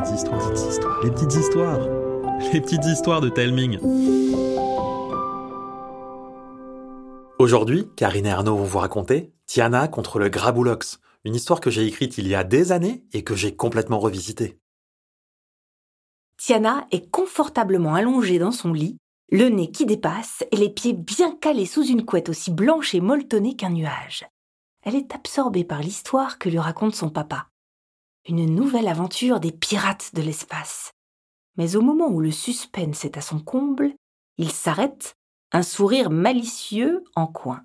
petites histoires, les petites histoires, les petites histoires de Telming. Aujourd'hui, Karine et Arnaud vont vous raconter Tiana contre le Graboulox, une histoire que j'ai écrite il y a des années et que j'ai complètement revisitée. Tiana est confortablement allongée dans son lit, le nez qui dépasse et les pieds bien calés sous une couette aussi blanche et molletonnée qu'un nuage. Elle est absorbée par l'histoire que lui raconte son papa une nouvelle aventure des pirates de l'espace. Mais au moment où le suspense est à son comble, il s'arrête, un sourire malicieux en coin.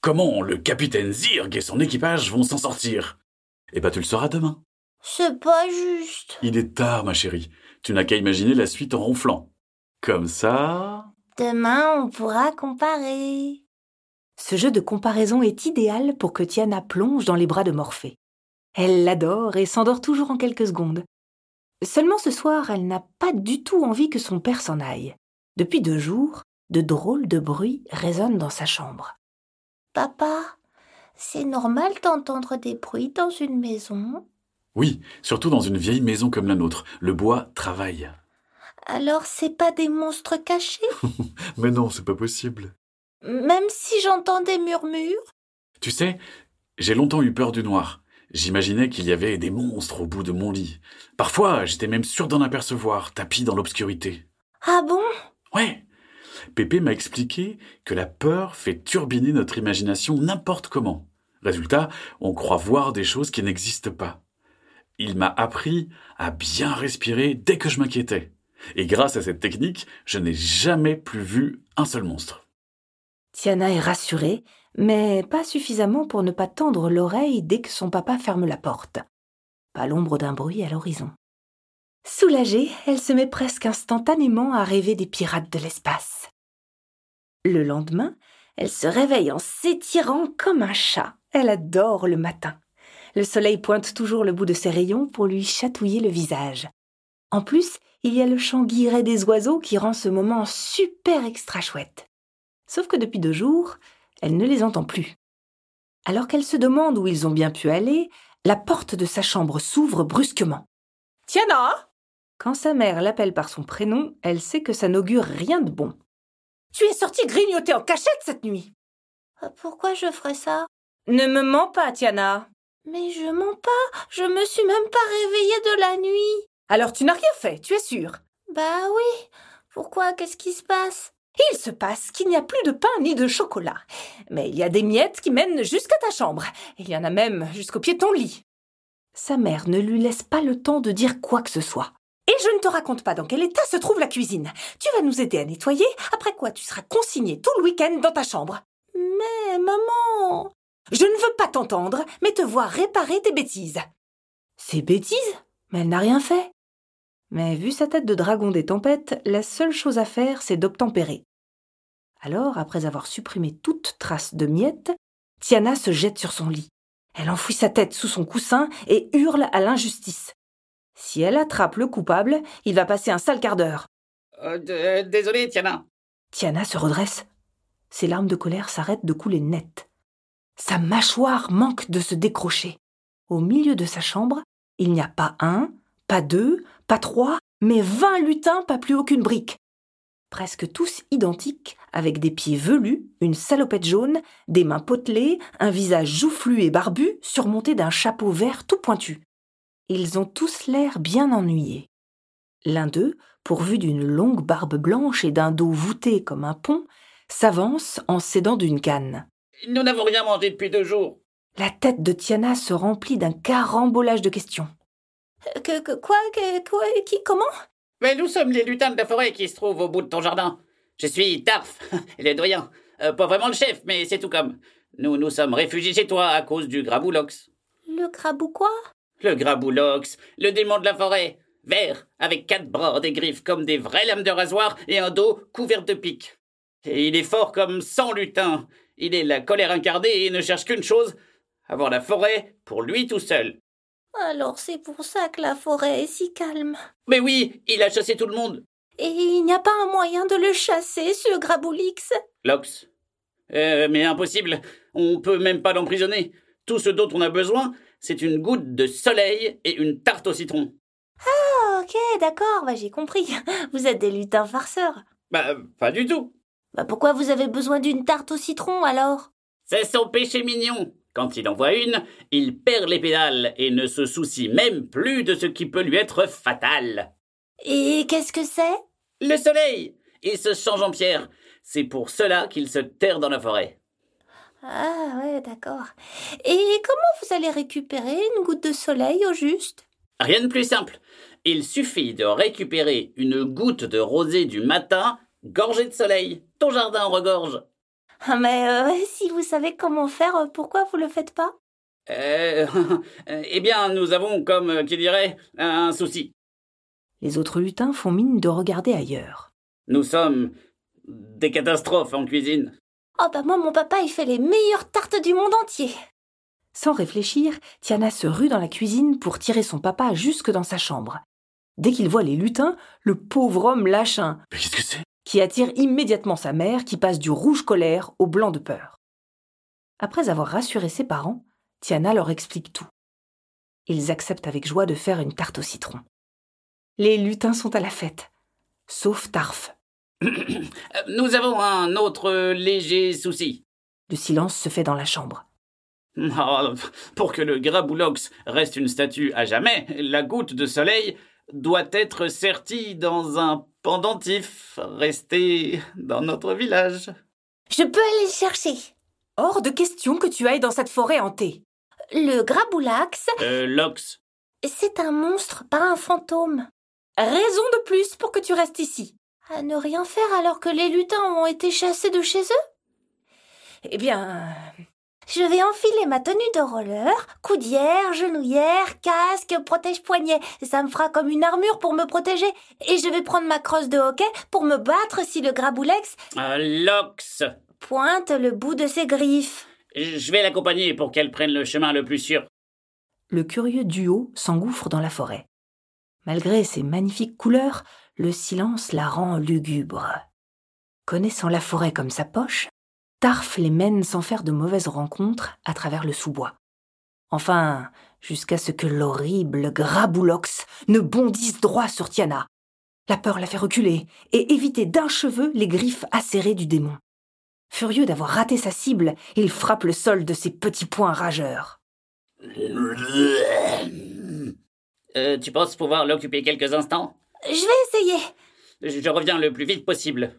Comment le capitaine Zirg et son équipage vont s'en sortir? Eh ben tu le sauras demain. C'est pas juste. Il est tard, ma chérie. Tu n'as qu'à imaginer la suite en ronflant. Comme ça. Demain, on pourra comparer. Ce jeu de comparaison est idéal pour que Tiana plonge dans les bras de Morphée. Elle l'adore et s'endort toujours en quelques secondes. Seulement ce soir, elle n'a pas du tout envie que son père s'en aille. Depuis deux jours, de drôles de bruits résonnent dans sa chambre. Papa, c'est normal d'entendre des bruits dans une maison? Oui, surtout dans une vieille maison comme la nôtre. Le bois travaille. Alors c'est pas des monstres cachés? Mais non, c'est pas possible. Même si j'entends des murmures? Tu sais, j'ai longtemps eu peur du noir. J'imaginais qu'il y avait des monstres au bout de mon lit. Parfois, j'étais même sûr d'en apercevoir, tapis dans l'obscurité. Ah bon? Ouais. Pépé m'a expliqué que la peur fait turbiner notre imagination n'importe comment. Résultat, on croit voir des choses qui n'existent pas. Il m'a appris à bien respirer dès que je m'inquiétais. Et grâce à cette technique, je n'ai jamais plus vu un seul monstre. Tiana est rassurée, mais pas suffisamment pour ne pas tendre l'oreille dès que son papa ferme la porte. Pas l'ombre d'un bruit à l'horizon. Soulagée, elle se met presque instantanément à rêver des pirates de l'espace. Le lendemain, elle se réveille en s'étirant comme un chat. Elle adore le matin. Le soleil pointe toujours le bout de ses rayons pour lui chatouiller le visage. En plus, il y a le chant guiré des oiseaux qui rend ce moment super extra chouette. Sauf que depuis deux jours, elle ne les entend plus. Alors qu'elle se demande où ils ont bien pu aller, la porte de sa chambre s'ouvre brusquement. Tiana Quand sa mère l'appelle par son prénom, elle sait que ça n'augure rien de bon. Tu es sortie grignoter en cachette cette nuit. Euh, pourquoi je ferais ça? Ne me mens pas, Tiana. Mais je mens pas, je me suis même pas réveillée de la nuit. Alors tu n'as rien fait, tu es sûre? Bah oui. Pourquoi? Qu'est-ce qui se passe? Il se passe qu'il n'y a plus de pain ni de chocolat. Mais il y a des miettes qui mènent jusqu'à ta chambre. Il y en a même jusqu'au pied de ton lit. Sa mère ne lui laisse pas le temps de dire quoi que ce soit. Et je ne te raconte pas dans quel état se trouve la cuisine. Tu vas nous aider à nettoyer, après quoi tu seras consigné tout le week-end dans ta chambre. Mais maman. Je ne veux pas t'entendre, mais te voir réparer tes bêtises. Ces bêtises Mais elle n'a rien fait. Mais vu sa tête de dragon des tempêtes, la seule chose à faire, c'est d'obtempérer. Alors, après avoir supprimé toute trace de miettes, Tiana se jette sur son lit. Elle enfouit sa tête sous son coussin et hurle à l'injustice. Si elle attrape le coupable, il va passer un sale quart d'heure. Euh, désolé, Tiana. Tiana se redresse. Ses larmes de colère s'arrêtent de couler net. Sa mâchoire manque de se décrocher. Au milieu de sa chambre, il n'y a pas un, pas deux, pas trois, mais vingt lutins, pas plus aucune brique. Presque tous identiques, avec des pieds velus, une salopette jaune, des mains potelées, un visage joufflu et barbu, surmonté d'un chapeau vert tout pointu. Ils ont tous l'air bien ennuyés. L'un d'eux, pourvu d'une longue barbe blanche et d'un dos voûté comme un pont, s'avance en s'aidant d'une canne. Nous n'avons rien mangé depuis deux jours. La tête de Tiana se remplit d'un carambolage de questions. Que, quoi, quoi, qui, comment? Mais nous sommes les lutins de la forêt qui se trouvent au bout de ton jardin. Je suis Tarf, le doyen. Euh, pas vraiment le chef, mais c'est tout comme. Nous nous sommes réfugiés chez toi à cause du Graboulox. Le Grabou quoi? Le Graboulox, le démon de la forêt. Vert, avec quatre bras, des griffes comme des vraies lames de rasoir et un dos couvert de pics. Et il est fort comme cent lutins. Il est la colère incarnée et ne cherche qu'une chose avoir la forêt pour lui tout seul. Alors c'est pour ça que la forêt est si calme. Mais oui, il a chassé tout le monde. Et il n'y a pas un moyen de le chasser, ce Graboulix Lox. Euh, mais impossible. On peut même pas l'emprisonner. Tout ce dont on a besoin, c'est une goutte de soleil et une tarte au citron. Ah, ok, d'accord, bah, j'ai compris. Vous êtes des lutins farceurs. Bah, pas du tout. Bah, pourquoi vous avez besoin d'une tarte au citron alors? C'est son péché mignon. Quand il en voit une, il perd les pédales et ne se soucie même plus de ce qui peut lui être fatal. Et qu'est-ce que c'est? Le soleil Il se change en pierre. C'est pour cela qu'il se terre dans la forêt. Ah ouais, d'accord. Et comment vous allez récupérer une goutte de soleil au juste? Rien de plus simple. Il suffit de récupérer une goutte de rosée du matin, gorgée de soleil. Ton jardin regorge. Ah, Mais euh, si vous savez comment faire, pourquoi vous le faites pas? Euh, eh bien, nous avons, comme euh, qui dirait, un souci. Les autres lutins font mine de regarder ailleurs. Nous sommes des catastrophes en cuisine. Oh bah moi mon papa il fait les meilleures tartes du monde entier. Sans réfléchir, Tiana se rue dans la cuisine pour tirer son papa jusque dans sa chambre. Dès qu'il voit les lutins, le pauvre homme lâche un Mais qu'est-ce que c'est? Qui attire immédiatement sa mère qui passe du rouge colère au blanc de peur. Après avoir rassuré ses parents, Tiana leur explique tout. Ils acceptent avec joie de faire une tarte au citron. Les lutins sont à la fête, sauf Tarf. Euh, Nous avons un autre léger souci. Le silence se fait dans la chambre. Oh, pour que le Graboulox reste une statue à jamais, la goutte de soleil doit être sertie dans un pendentif resté dans notre village. Je peux aller le chercher. Hors de question que tu ailles dans cette forêt hantée. Le Graboulax, Euh, Lox, c'est un monstre, pas un fantôme. Raison de plus pour que tu restes ici. À ne rien faire alors que les lutins ont été chassés de chez eux? Eh bien, Je vais enfiler ma tenue de roller, coudière, genouillère, casque, protège-poignet. Ça me fera comme une armure pour me protéger. Et je vais prendre ma crosse de hockey pour me battre si le Graboulex euh, Lox. pointe le bout de ses griffes. Je vais l'accompagner pour qu'elle prenne le chemin le plus sûr. le curieux duo s'engouffre dans la forêt. Malgré ses magnifiques couleurs, le silence la rend lugubre. Connaissant la forêt comme sa poche, Tarf les mène sans faire de mauvaises rencontres à travers le sous-bois. Enfin, jusqu'à ce que l'horrible Graboulox ne bondisse droit sur Tiana. La peur la fait reculer et éviter d'un cheveu les griffes acérées du démon. Furieux d'avoir raté sa cible, il frappe le sol de ses petits poings rageurs. Euh, tu penses pouvoir l'occuper quelques instants? Je vais essayer. je, je reviens le plus vite possible.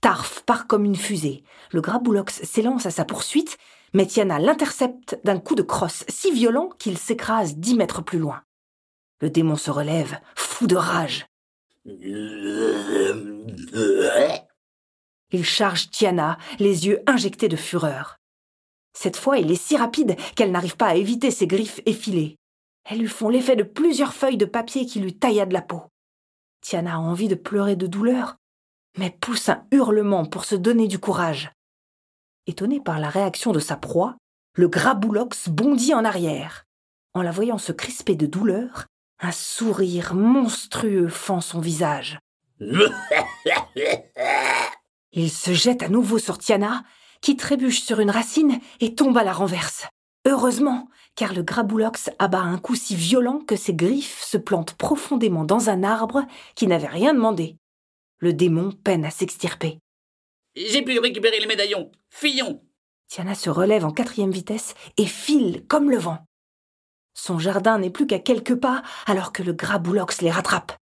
Tarf part comme une fusée. Le Graboulox s'élance à sa poursuite, mais Tiana l'intercepte d'un coup de crosse si violent qu'il s'écrase dix mètres plus loin. Le démon se relève, fou de rage. Il charge Tiana, les yeux injectés de fureur. Cette fois, il est si rapide qu'elle n'arrive pas à éviter ses griffes effilées. Elles lui font l'effet de plusieurs feuilles de papier qui lui tailladent la peau. Tiana a envie de pleurer de douleur, mais pousse un hurlement pour se donner du courage. Étonné par la réaction de sa proie, le Graboulox bondit en arrière. En la voyant se crisper de douleur, un sourire monstrueux fend son visage. Il se jette à nouveau sur Tiana, qui trébuche sur une racine et tombe à la renverse. Heureusement, car le Graboulox abat un coup si violent que ses griffes se plantent profondément dans un arbre qui n'avait rien demandé. Le démon peine à s'extirper. J'ai pu récupérer les médaillons. Fillons Tiana se relève en quatrième vitesse et file comme le vent. Son jardin n'est plus qu'à quelques pas alors que le Graboulox les rattrape.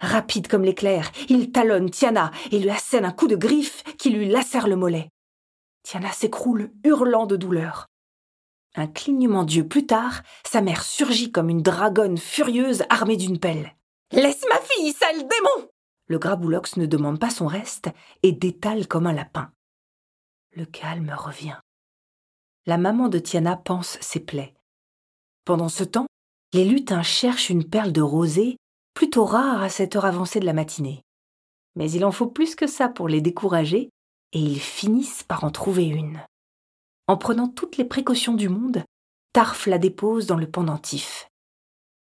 Rapide comme l'éclair, il talonne Tiana et lui assène un coup de griffe qui lui lacère le mollet. Tiana s'écroule, hurlant de douleur. Un clignement d'yeux plus tard, sa mère surgit comme une dragonne furieuse armée d'une pelle. Laisse ma fille, sale démon Le Graboulox ne demande pas son reste et détale comme un lapin. Le calme revient. La maman de Tiana pense ses plaies. Pendant ce temps, les lutins cherchent une perle de rosée, plutôt rare à cette heure avancée de la matinée. Mais il en faut plus que ça pour les décourager, et ils finissent par en trouver une. En prenant toutes les précautions du monde, Tarf la dépose dans le pendentif.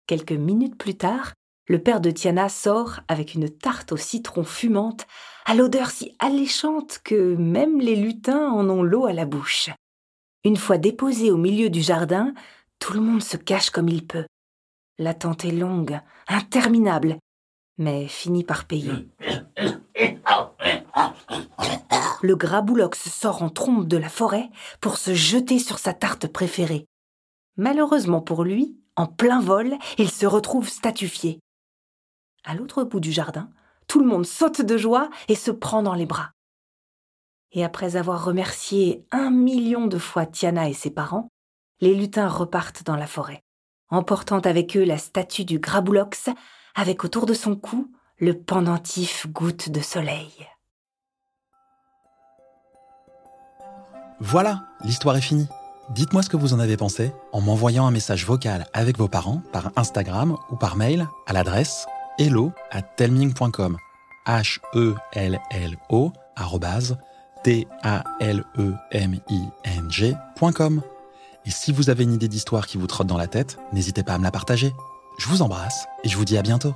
Quelques minutes plus tard, le père de Tiana sort avec une tarte au citron fumante, à l'odeur si alléchante que même les lutins en ont l'eau à la bouche. Une fois déposée au milieu du jardin, tout le monde se cache comme il peut. L'attente est longue, interminable, mais finit par payer. Le graboulox sort en trompe de la forêt pour se jeter sur sa tarte préférée. Malheureusement pour lui, en plein vol, il se retrouve statufié. À l'autre bout du jardin, tout le monde saute de joie et se prend dans les bras. Et après avoir remercié un million de fois Tiana et ses parents, les lutins repartent dans la forêt, emportant avec eux la statue du Graboulox, avec autour de son cou le pendentif goutte de soleil. Voilà, l'histoire est finie. Dites-moi ce que vous en avez pensé en m'envoyant un message vocal avec vos parents par Instagram ou par mail à l'adresse hello at telming.com. H-E-L-L-O T-A-L-E-M-I-N-G.com. Et si vous avez une idée d'histoire qui vous trotte dans la tête, n'hésitez pas à me la partager. Je vous embrasse et je vous dis à bientôt.